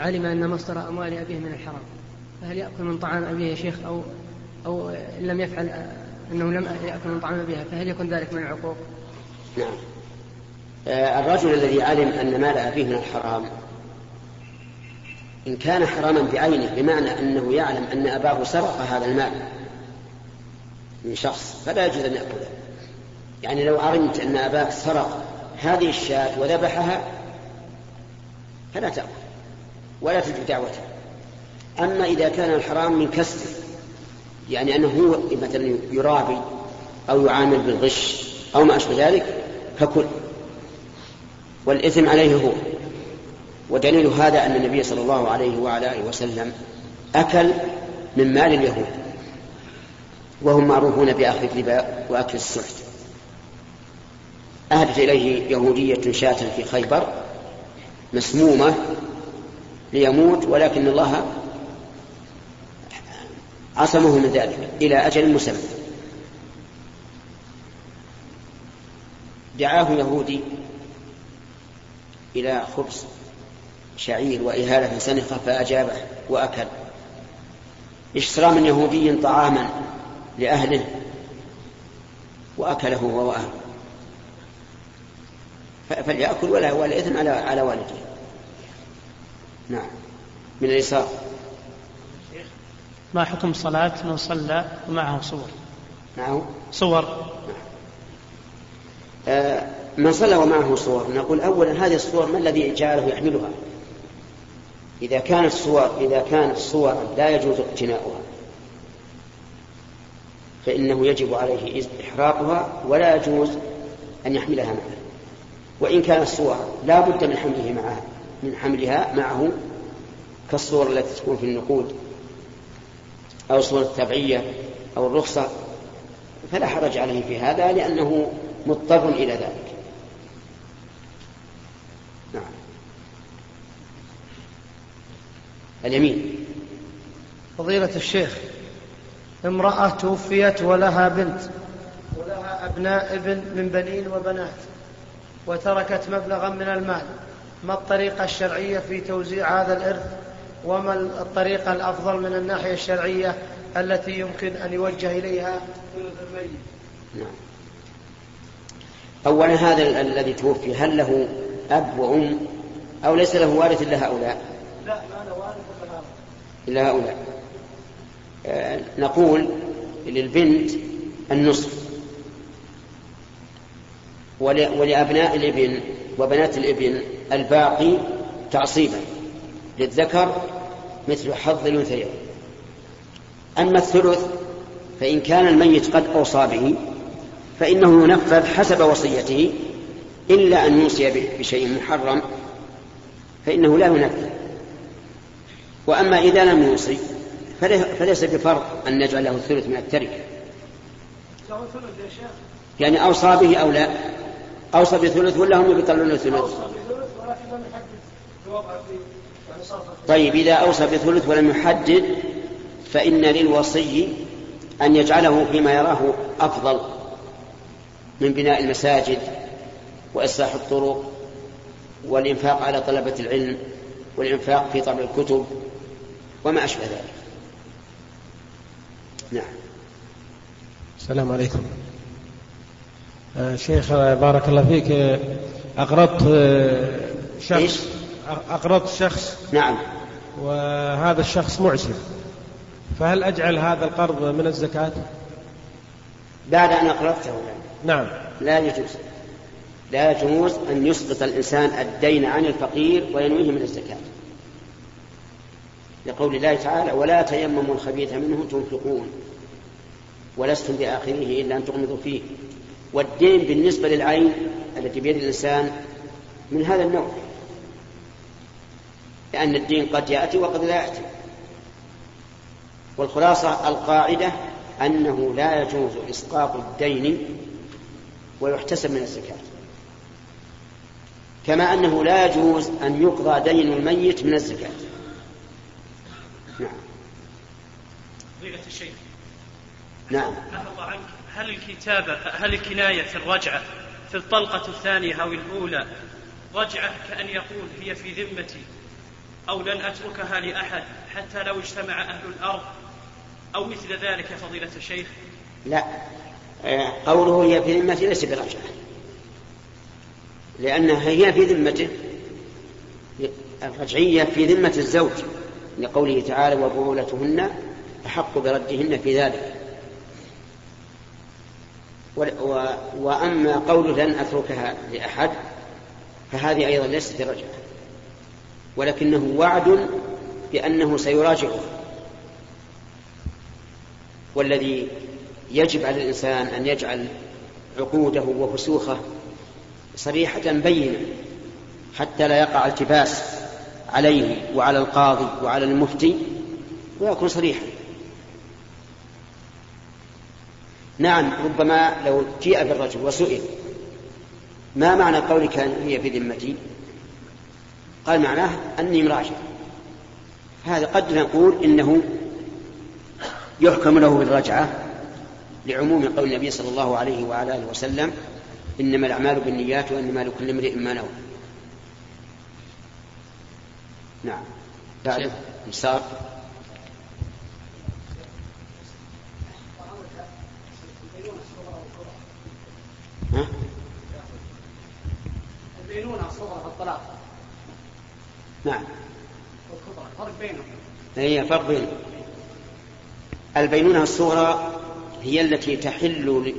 علم أن مصدر أموال أبيه من الحرام. فهل يأكل من طعام أبيه يا شيخ؟ أو أو إن لم يفعل أنه لم يأكل من طعام أبيه فهل يكون ذلك من العقوق؟ نعم. آه، الرجل الذي علم أن مال أبيه من الحرام إن كان حراما بعينه بمعنى أنه يعلم أن أباه سرق هذا المال من شخص فلا يجوز أن يأكله. يعني لو علمت أن أباك سرق هذه الشاة وذبحها فلا تأكل. ولا تجب دعوته. أما إذا كان الحرام من كسب يعني أنه هو مثلا يرابي أو يعامل بالغش أو ما أشبه ذلك فكل. والإثم عليه هو. ودليل هذا أن النبي صلى الله عليه وعلى آله وسلم أكل من مال اليهود. وهم معروفون بأخذ الربا وأكل السحت. أهدت إليه يهودية شاة في خيبر مسمومة ليموت ولكن الله عصمه من ذلك إلى أجل مسمى. دعاه يهودي إلى خبز شعير وإهالة سنخة فأجابه وأكل. اشترى من يهودي طعاما لأهله وأكله هو وأهله فليأكل ولا ولا إثم على على والده نعم. من اليسار ما حكم صلاة من صلى ومعه صور؟ معه؟ صور. نعم. آه من صلى ومعه صور. نقول أولا هذه الصور ما الذي جعله يحملها؟ إذا كانت صور إذا كانت صور لا يجوز اقتناؤها. فإنه يجب عليه إحراقها ولا يجوز أن يحملها معه. وإن كانت صور لا بد من حمله معها. من حملها معه كالصور التي تكون في النقود أو صور التبعية أو الرخصة فلا حرج عليه في هذا لأنه مضطر إلى ذلك. نعم. اليمين. فضيلة الشيخ امرأة توفيت ولها بنت ولها أبناء ابن من بنين وبنات وتركت مبلغا من المال. ما الطريقة الشرعية في توزيع هذا الإرث؟ وما الطريقة الأفضل من الناحية الشرعية التي يمكن أن يوجه إليها ثلث الميت؟ نعم أولا هذا الذي توفي هل له أب وأم أو ليس له وارث إلا هؤلاء؟ لا ما له وارث إلا هؤلاء. آه نقول للبنت النصف. ولأبناء الابن وبنات الابن الباقي تعصيبا للذكر مثل حظ الأنثيين. أما الثلث فإن كان الميت قد أوصى به فإنه ينفذ حسب وصيته إلا أن يوصي بشيء محرم فإنه لا ينفذ. وأما إذا لم يوصي فليس بفرض أن نجعل له الثلث من التركة. يعني أوصى به أو لا. أوصى بثلث ولا هم يطلعون الثلث طيب إذا أوصى بثلث ولم يحدد فإن للوصي أن يجعله فيما يراه أفضل من بناء المساجد وإصلاح الطرق والإنفاق على طلبة العلم والإنفاق في طبع الكتب وما أشبه ذلك. نعم. السلام عليكم. شيخ بارك الله فيك آه، أقرضت آه، شخص أقرضت شخص نعم. وهذا الشخص معسر. فهل أجعل هذا القرض من الزكاة؟ بعد أن أقرضته. نعم. لا يجوز. لا يجوز أن يسقط الإنسان الدين عن الفقير وينويه من الزكاة. لقول الله تعالى ولا تيمموا الخبيث منه تنفقون ولستم بآخره إلا أن تغمضوا فيه. والدين بالنسبة للعين التي بيد الإنسان من هذا النوع. لأن الدين قد يأتي وقد لا يأتي. والخلاصة القاعدة أنه لا يجوز إسقاط الدين ويحتسب من الزكاة. كما أنه لا يجوز أن يقضى دين الميت من الزكاة. نعم. الشيخ. نعم. الله عنك؟ هل الكتابة هل الكناية في الرجعة في الطلقة الثانية أو الأولى رجعة كأن يقول هي في ذمتي أو لن أتركها لأحد حتى لو اجتمع أهل الأرض أو مثل ذلك فضيلة الشيخ؟ لا. آه، قوله هي في ذمته ليس برجعة. لأنها هي في ذمته. الرجعية في ذمة الزوج لقوله تعالى وبعولتهن أحق بردهن في ذلك. وأما قول لن أتركها لأحد فهذه أيضا ليست برجعة ولكنه وعد بأنه سيراجعه والذي يجب على الإنسان أن يجعل عقوده وفسوخه صريحة بينة حتى لا يقع التباس عليه وعلى القاضي وعلى المفتي ويكون صريحا. نعم ربما لو جيء بالرجل وسئل. ما معنى قولك هي في ذمتي؟ قال معناه أني مراجع هذا قد نقول إنه يحكم له بالرجعة لعموم قول النبي صلى الله عليه وعلى آله وسلم إنما الأعمال بالنيات وإنما لكل امرئ ما نوى. نعم. بعد مسار ها؟ البينونة الصغرى نعم. والكبرى فرق بينهم. هي فرق بينهم. البينونة الصغرى هي التي تحل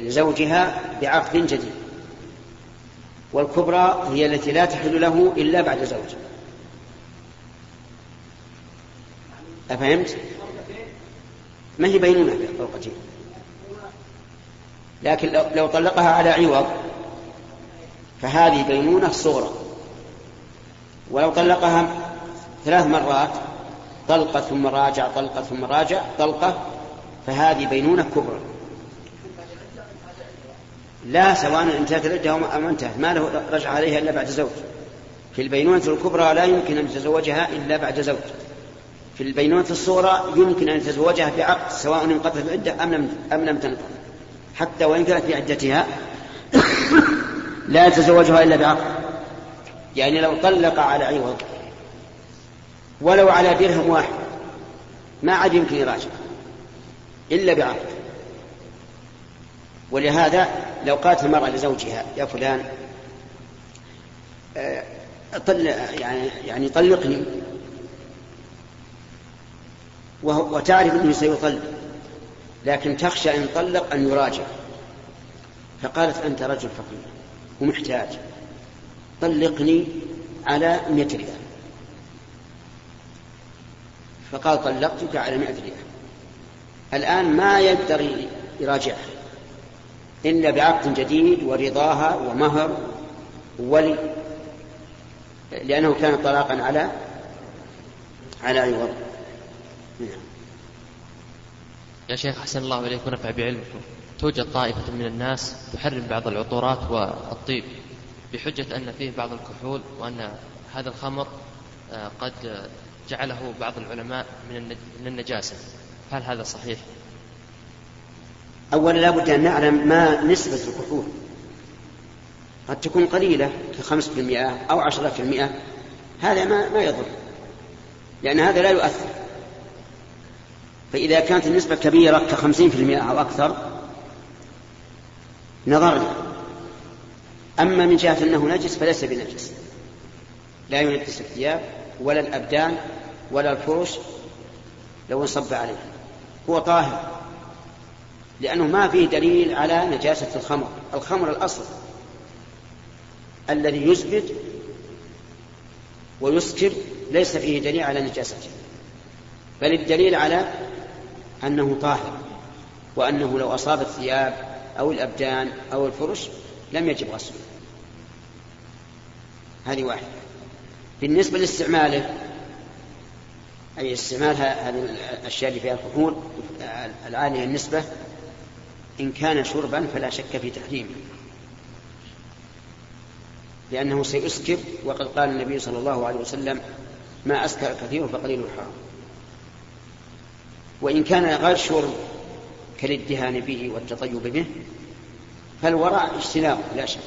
لزوجها بعقد جديد. والكبرى هي التي لا تحل له إلا بعد زوج. أفهمت؟ ما هي بينونة في لكن لو طلقها على عوض فهذه بينونة صغرى. ولو طلقها ثلاث مرات طلقة ثم راجع طلقة ثم راجع طلقة فهذه بينونة كبرى. لا سواء انتهت العدة أو ما انتهت ما له رجع عليها إلا بعد زوج. في البينونة الكبرى لا يمكن أن يتزوجها إلا بعد زوج. في البينونة الصغرى يمكن أن يتزوجها بعقد سواء انقطعت العدة أم لم أم لم تنقطع. حتى وإن كانت في عدتها لا يتزوجها إلا بعقد يعني لو طلق على عوض ولو على درهم واحد. ما عاد يمكن يراجع. إلا بعقد ولهذا لو قالت المرأة لزوجها يا فلان آه، طل يعني يعني طلقني. وتعرف إنه سيطلق. لكن تخشى إن طلق أن يراجع. فقالت أنت رجل فقير. ومحتاج. طلقني على مئة ريال. فقال طلقتك على مئة ريال. الآن ما يقدر يراجعها. إلا بعقد جديد ورضاها ومهر ولي لأنه كان طلاقا على على عوض نعم. يا شيخ حسن الله إليك ونفع بعلمكم. توجد طائفة من الناس تحرم بعض العطورات والطيب بحجة أن فيه بعض الكحول وأن هذا الخمر آه، قد جعله بعض العلماء من النجاسة. هل هذا صحيح؟ أولا لا بد أن نعلم ما نسبة الكحول. قد تكون قليلة كخمس في المئة أو عشرة في المئة هذا ما, ما يضر لأن هذا لا يؤثر. فإذا كانت النسبة كبيرة كخمسين في المئة أو أكثر نظرنا. أما من جهة أنه نجس فليس بنجس. لا ينجس الثياب ولا الأبدان ولا الفرش لو انصب عليه. هو طاهر. لأنه ما فيه دليل على نجاسة الخمر. الخمر الأصل. الذي يثبت ويسكر ليس فيه دليل على نجاسته. بل الدليل على أنه طاهر. وأنه لو أصاب الثياب أو الأبدان أو الفرش لم يجب غسله. هذه واحدة. بالنسبة لاستعماله أي استعمال هذه الأشياء اللي فيها الكحول العالية النسبة إن كان شربا فلا شك في تحريمه. لأنه سيسكر وقد قال النبي صلى الله عليه وسلم ما أسكر كثير فقليل الحرام. وإن كان غير شرب كالادهان به والتطيب به فالورع اجتنابه لا شك.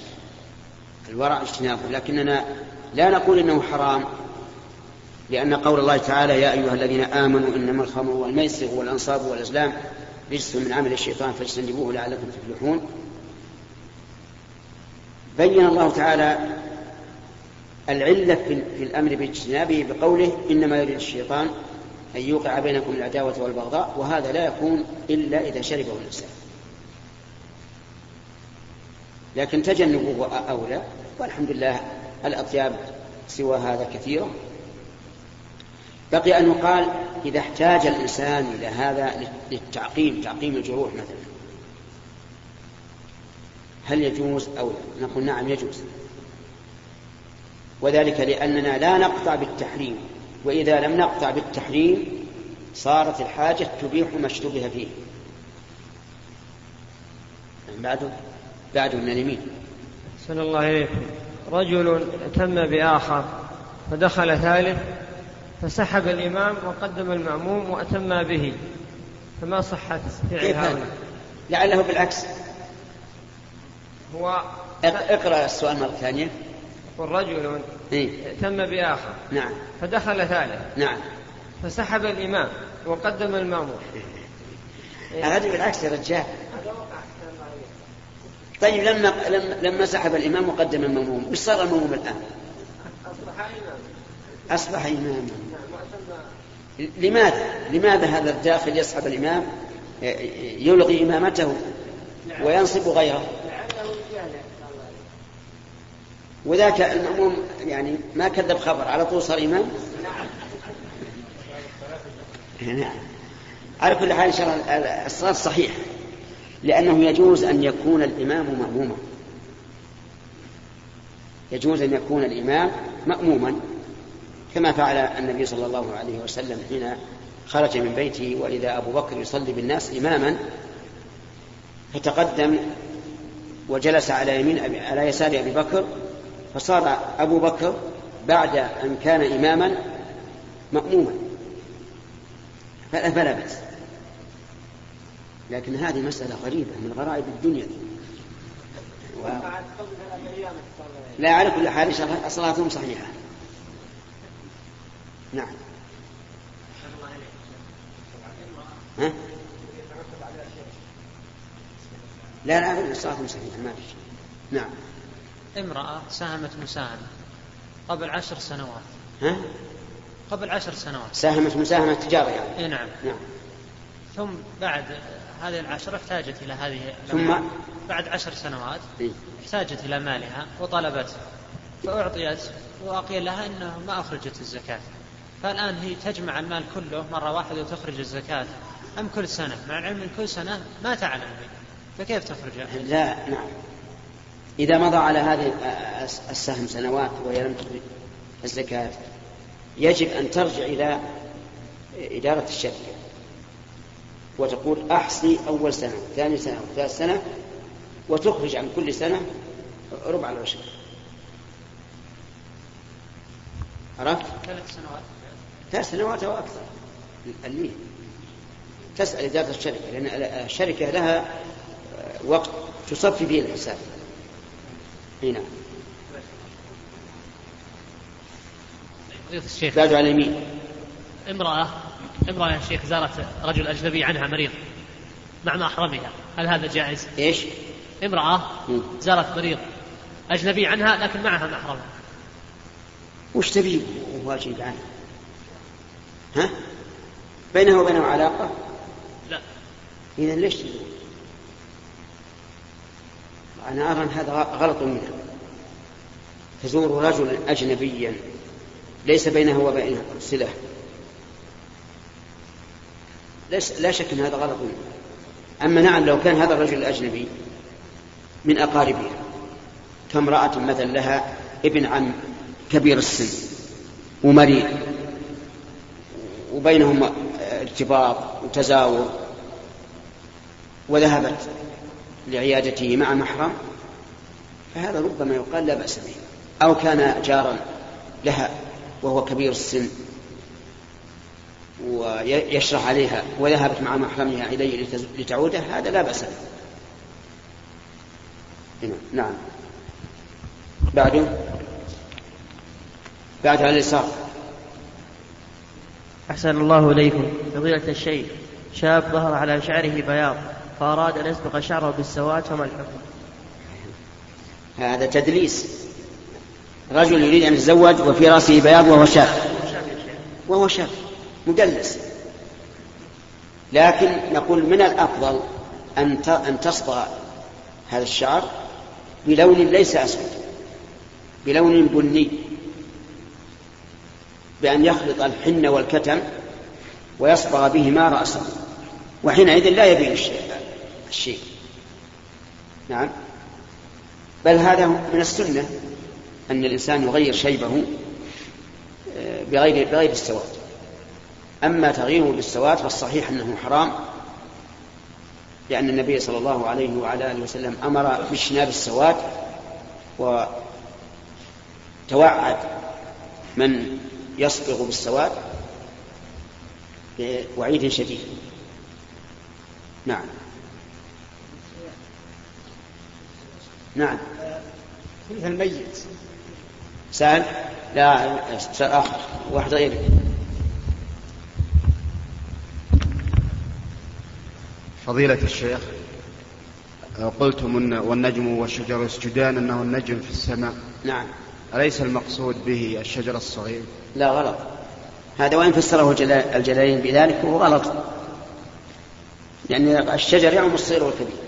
الورع اجتنابه لكننا لا نقول إنه حرام لأن قول الله تعالى يا أيها الذين آمنوا إنما الخمر والميسر والأنصاب والأزلام رجس من عمل الشيطان فاجتنبوه لعلكم تفلحون. بين الله تعالى العلة في الأمر باجتنابه بقوله إنما يريد الشيطان أن يوقع بينكم العداوة والبغضاء وهذا لا يكون إلا إذا شربه الإنسان لكن تجنبه أولى والحمد لله الأطياب سوى هذا كثيرة. بقي أن يقال إذا احتاج الإنسان إلى هذا للتعقيم تعقيم الجروح مثلا هل يجوز أو لا؟ نقول نعم يجوز. وذلك لأننا لا نقطع بالتحريم. وإذا لم نقطع بالتحريم صارت الحاجة تبيح ما اشتبه فيه. بعده بعده من اليمين. سن الله إليكم رجل تم بآخر فدخل ثالث فسحب الإمام وقدم المأموم وأتم به. فما صحة فعل هؤلاء لعله بالعكس. هو اقرأ السؤال مرة ثانية. والرجل إيه؟ تم بآخر. نعم. فدخل ثالث. نعم. فسحب الإمام وقدم المأموم هذا بالعكس يا رجال. طيب لما لما سحب الإمام وقدم المأموم إيش صار؟ أصبح إماما أصبح إماما. لماذا؟ لماذا هذا الداخل يسحب الإمام؟ يلغي إمامته وينصب غيره؟ وذاك المأموم يعني ما كذب خبر على طول صار إمام نعم. على كل حال إن شاء الله الصلاة صحيح لأنه يجوز أن يكون الإمام مأموما. يجوز أن يكون الإمام مأموما كما فعل النبي صلى الله عليه وسلم حين خرج من بيته وإذا أبو بكر يصلي بالناس إماما. فتقدم وجلس على يمين على يسار أبي بكر فصار أبو بكر بعد أن كان إماما مأموما. فلا بأس. لكن هذه مسألة غريبة من غرائب الدنيا. و... لا على كل حال صلاتهم صحيحة. نعم. ها؟ لا لا صلاتهم صحيحة ما في نعم. امرأة ساهمت مساهمة قبل عشر سنوات. ها؟ قبل عشر سنوات. ساهمت مساهمة تجارة يعني اي نعم. نعم. ثم بعد هذه العشرة احتاجت إلى هذه ثم؟ بعد عشر سنوات إيه؟ احتاجت إلى مالها وطلبت. فأعطيت وقيل لها أنه ما أخرجت الزكاة. فالآن هي تجمع المال كله مرة واحدة وتخرج الزكاة. أم كل سنة؟ مع العلم أن كل سنة ما تعلم به فكيف تخرج؟ لا نعم. إذا مضى على هذه السهم سنوات وهي لم تخرج الزكاة يجب أن ترجع إلى إدارة الشركة وتقول أحصي أول سنة ثاني سنة وثالث سنة وتخرج عن كل سنة ربع العشر. عرفت؟ ثلاث سنوات. ثلاث سنوات أو أكثر. اللي تسأل إدارة الشركة لأن الشركة لها وقت تصفي فيه الحساب. هنا الشيخ بعد على اليمين امرأة امرأة يا شيخ زارت رجل أجنبي عنها مريض مع محرمها هل هذا جائز؟ إيش؟ امرأة. زارت مريض أجنبي عنها لكن معها محرم وش تبي واجب عنه؟ ها؟ بينه وبينه علاقة؟ لا إذا ليش تزور؟ أنا أرى أن هذا غلط منها. تزور رجلا أجنبيا ليس بينه وبينه صلة لا شك أن هذا غلط منه أما نعم لو كان هذا الرجل الأجنبي من أقاربها كامرأة مثلا لها ابن عم كبير السن ومريض وبينهم ارتباط وتزاور وذهبت لعيادته مع محرم فهذا ربما يقال لا بأس به. أو كان جارا لها وهو كبير السن ويشرح عليها وذهبت مع محرمها إليه لتعوده هذا لا بأس به. نعم. بعده؟ بعد على اليسار أحسن الله إليكم. فضيلة الشيخ شاب ظهر على شعره بياض. فأراد أن يسبق شعره بالسواد فما الحكم؟ هذا تدليس. رجل يريد أن يتزوج وفي رأسه بياض وهو شاب وهو شاب مدلس. لكن نقول من الأفضل أن أن تصبغ هذا الشعر بلون ليس أسود. بلون بني. بأن يخلط الحن والكتم ويصبغ بهما رأسه. وحينئذ لا يبين الشيء. نعم. بل هذا من السنة أن الإنسان يغير شيبه آه، بغير بغير السواد. أما تغييره بالسواد فالصحيح أنه حرام لأن النبي صلى الله عليه وعلى آله وسلم أمر باجتناب السواد وتوعد من يصبغ بالسواد بوعيد شديد. نعم. نعم. فيها الميت. سأل؟ لا سأل آخر. واحد غيره فضيلة الشيخ قلتم أن والنجم والشجر يسجدان أنه النجم في السماء. نعم. أليس المقصود به الشجر الصغير؟ لا غلط. هذا وإن فسره الجلالين بذلك فهو غلط. لأن الشجر يعم الصغير والكبير.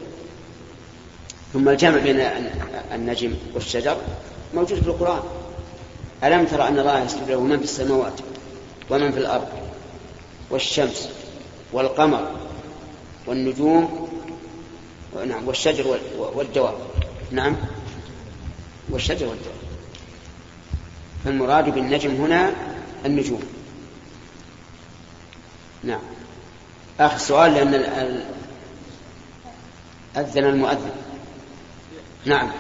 ثم الجمع بين النجم والشجر موجود في القرآن. ألم تر أن الله يسجد له من في السماوات ومن في الأرض والشمس والقمر والنجوم نعم والشجر والدواب. نعم والشجر والدواب. فالمراد بالنجم هنا النجوم. نعم. آخر سؤال لأن أذن المؤذن. نعم.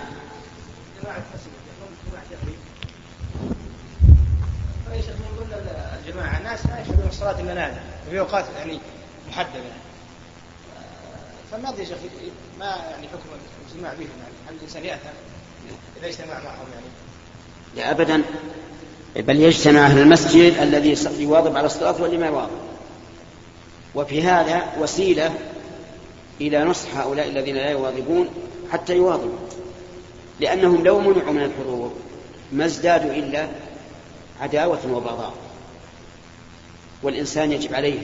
الجماعة الناس ما يشهدون صلاة المنازل في أوقات يعني محددة. فما أدري يا شيخ ما يعني حكم الاجتماع بهم؟ يعني هل الإنسان يأثم إذا اجتمع معهم يعني؟ لا ابدا. بل يجتمع أهل المسجد الذي يواظب على الصلاة واللي ما يواظب وفي هذا وسيلة إلى نصح هؤلاء الذين لا يواظبون حتى يواظبوا. لأنهم لو منعوا من الحضور ما ازدادوا إلا عداوة وبغضاء. والإنسان يجب عليه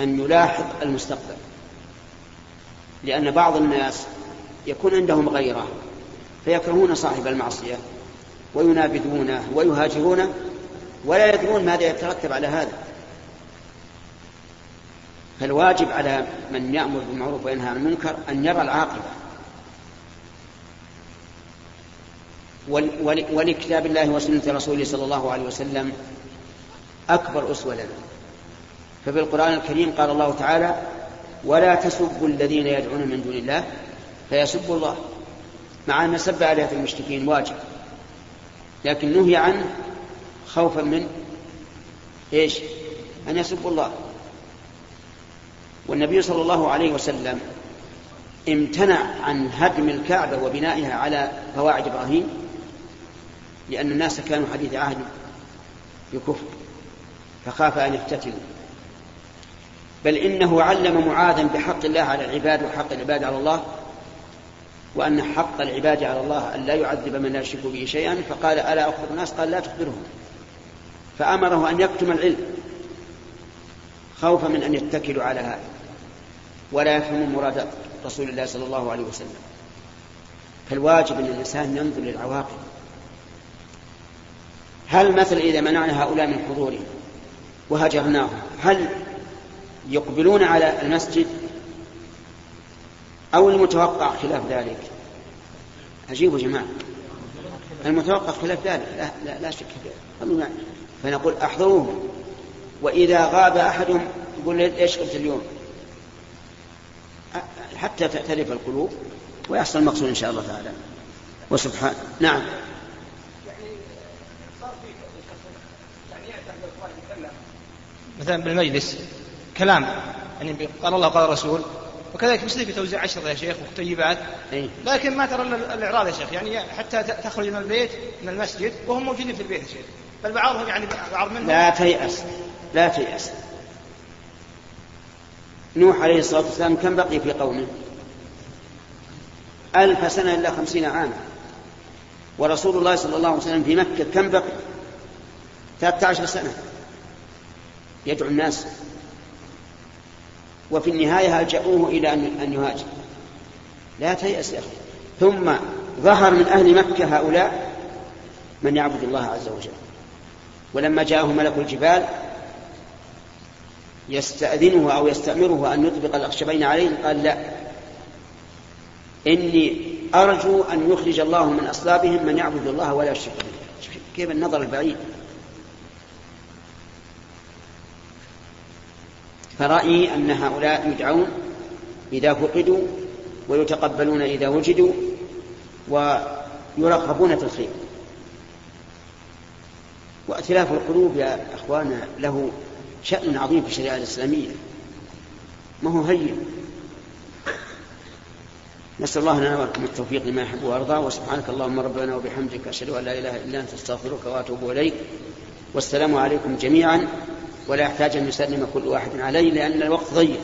أن يلاحظ المستقبل. لأن بعض الناس يكون عندهم غيرة فيكرهون صاحب المعصية وينابذونه ويهاجرونه ولا يدرون ماذا يترتب على هذا. فالواجب على من يأمر بالمعروف وينهى عن المنكر أن يرى العاقبة. ولكتاب الله وسنة رسوله صلى الله عليه وسلم أكبر أسوة لنا. ففي القرآن الكريم قال الله تعالى ولا تسبوا الذين يدعون من دون الله فيسبوا الله. مع أن سب آلهة المشركين واجب. لكن نهي عنه خوفا من إيش؟ أن يسبوا الله. والنبي صلى الله عليه وسلم امتنع عن هدم الكعبة وبنائها على قواعد إبراهيم لأن الناس كانوا حديث عهد بكفر فخاف أن يفتتنوا بل إنه علم معاذا بحق الله على العباد وحق العباد على الله وأن حق العباد على الله أن لا يعذب من لا يشرك به شيئا فقال ألا أخبر الناس؟ قال لا تخبرهم. فأمره أن يكتم العلم خوفا من أن يتكلوا على هذا. ولا يفهموا مراد رسول الله صلى الله عليه وسلم. فالواجب أن الإنسان ينظر للعواقب. هل مثلا إذا منعنا هؤلاء من حضورهم وهجرناهم هل يقبلون على المسجد أو المتوقع خلاف ذلك؟ عجيب يا جماعة. المتوقع خلاف ذلك لا, لا, لا شك فيه فنقول أحضروهم. وإذا غاب أحدهم يقول إيش قلت اليوم؟ حتى تعترف القلوب ويحصل المقصود إن شاء الله تعالى. وسبحان نعم. مثلا بالمجلس كلام يعني قال الله قال الرسول وكذلك مثل في توزيع عشرة يا شيخ وطيبات إيه. لكن ما ترى الإعراض يا شيخ يعني حتى تخرج من البيت من المسجد وهم موجودين في البيت يا شيخ. بل بعضهم يعني بعض منهم لا تيأس لا تيأس. نوح عليه الصلاة والسلام كم بقي في قومه؟ ألف سنة إلا خمسين عاما. ورسول الله صلى الله عليه وسلم في مكة كم بقي؟ ثلاثة عشر سنة. يدعو الناس. وفي النهاية ألجأوه إلى أن يهاجر. لا تيأس يا أخي. ثم ظهر من أهل مكة هؤلاء من يعبد الله عز وجل. ولما جاءه ملك الجبال يستأذنه أو يستأمره أن يطبق الأخشبين عليه؟ قال لا. إني أرجو أن يخرج الله من أصلابهم من يعبد الله ولا يشرك به. كيف النظر البعيد. فرأيي أن هؤلاء يدعون إذا فقدوا ويتقبلون إذا وجدوا ويرغبون في الخير. وائتلاف القلوب يا أخوانا له شأن عظيم في الشريعة الإسلامية. ما هو هين. نسأل الله لنا ولكم التوفيق لما يحب ويرضى وسبحانك اللهم ربنا وبحمدك أشهد أن لا إله إلا أنت أستغفرك وأتوب إليك. والسلام عليكم جميعا ولا يحتاج أن يسلم كل واحد عليه لأن الوقت ضيق.